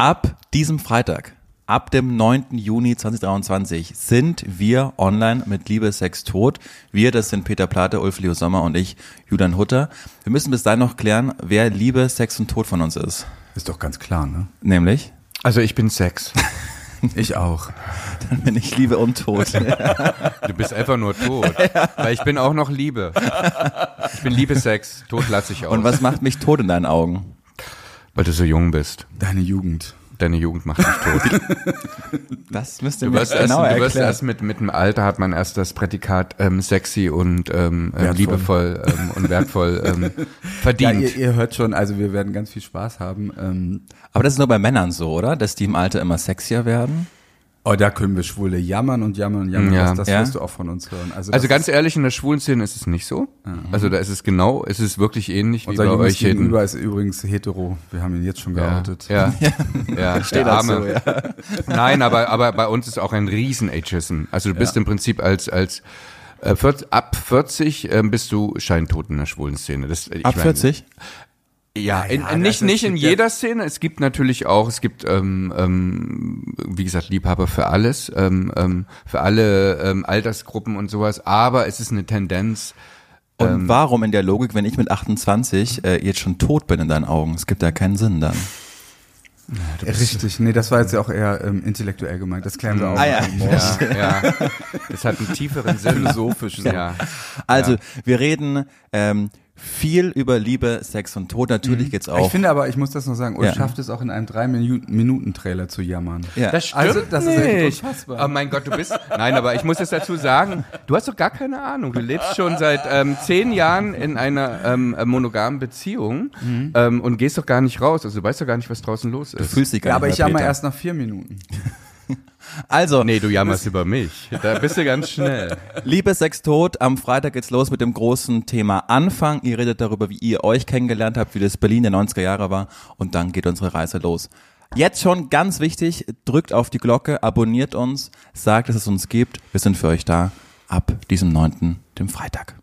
Ab diesem Freitag, ab dem 9. Juni 2023 sind wir online mit Liebe, Sex, Tod. Wir, das sind Peter Plate, Ulf Leo Sommer und ich, Julian Hutter. Wir müssen bis dahin noch klären, wer Liebe, Sex und Tod von uns ist. Ist doch ganz klar, ne? Nämlich? Also ich bin Sex. Ich auch. Dann bin ich Liebe und Tod. Du bist einfach nur tot. Weil ich bin auch noch Liebe. Ich bin Liebe-Sex. Tod lasse ich aus. Und was macht mich tot in deinen Augen? Weil du so jung bist. Deine Jugend. Deine Jugend macht dich tot. Das müsst ihr Du mir wirst erst, genau du wirst erklären. erst mit, mit dem Alter hat man erst das Prädikat ähm, sexy und ähm, äh, Wertvoll. liebevoll ähm, und wertvoll ähm, Ja, verdient. ihr, ihr hört schon, also wir werden ganz viel Spaß haben. Ähm, Aber das ist nur bei Männern so, oder? Dass die im Alter immer sexier werden? Oh, da können wir Schwule jammern und jammern und jammern. Ja. Das, das Ja. wirst du auch von uns hören. Also, also ganz ehrlich, in der schwulen Szene ist es nicht so. Also da ist es genau, es ist wirklich ähnlich wie unser bei Junges euch gegenüber ist übrigens hetero. Wir haben ihn jetzt schon Ja, geoutet. ja, ja, Steht der dazu, Arme. Nein, aber, aber bei uns ist auch ein riesen Ageism. Also du bist Ja. im Prinzip als, als äh, 40, ab 40 ähm, bist du scheintot in der schwulen Szene. Das, ich Ab meine- 40? Ja, in, ja, nicht nicht in ja. jeder Szene. Es gibt natürlich auch, es gibt ähm, ähm, wie gesagt Liebhaber für alles, ähm, ähm, für alle ähm, Altersgruppen und sowas. Aber es ist eine Tendenz. Und Ähm. warum in der Logik, wenn ich mit 28 äh, jetzt schon tot bin in deinen Augen? Es gibt ja keinen Sinn dann. Richtig, nee, das war jetzt ja auch eher ähm, intellektuell gemeint. Das klären wir auch. Ah, ja. Ja, ja. Das hat einen tieferen Sinn. Philosophisch. Ja. Also, Ja. wir reden ähm, viel über Liebe, Sex und Tod. Natürlich geht's auch. Ich finde aber, ich muss das noch sagen, Ulf Ja. schafft es auch in einem drei Minuten, Minuten Trailer zu jammern. ja. Das stimmt Also, das ist echt nicht. unfassbar. Oh mein Gott, du bist. Nein, aber ich muss jetzt dazu sagen, du hast doch gar keine Ahnung. Du lebst schon seit ähm, zehn Jahren in einer ähm, monogamen Beziehung ähm, und gehst doch gar nicht raus. Also du weißt doch gar nicht, was draußen los du ist. fühlst dich gar Ja, nicht aber ich jammer Peter. erst nach vier Minuten. Also, Nee, du jammerst über mich. Da bist du ganz schnell. Liebe, Sex, Tod. Am Freitag geht's los mit dem großen Thema Anfang. Ihr redet darüber, wie ihr euch kennengelernt habt, wie das Berlin der 90er Jahre war. Und dann geht unsere Reise los. Jetzt schon ganz wichtig, drückt auf die Glocke, abonniert uns, sagt, dass es uns gibt. Wir sind für euch da ab diesem 9., dem Freitag.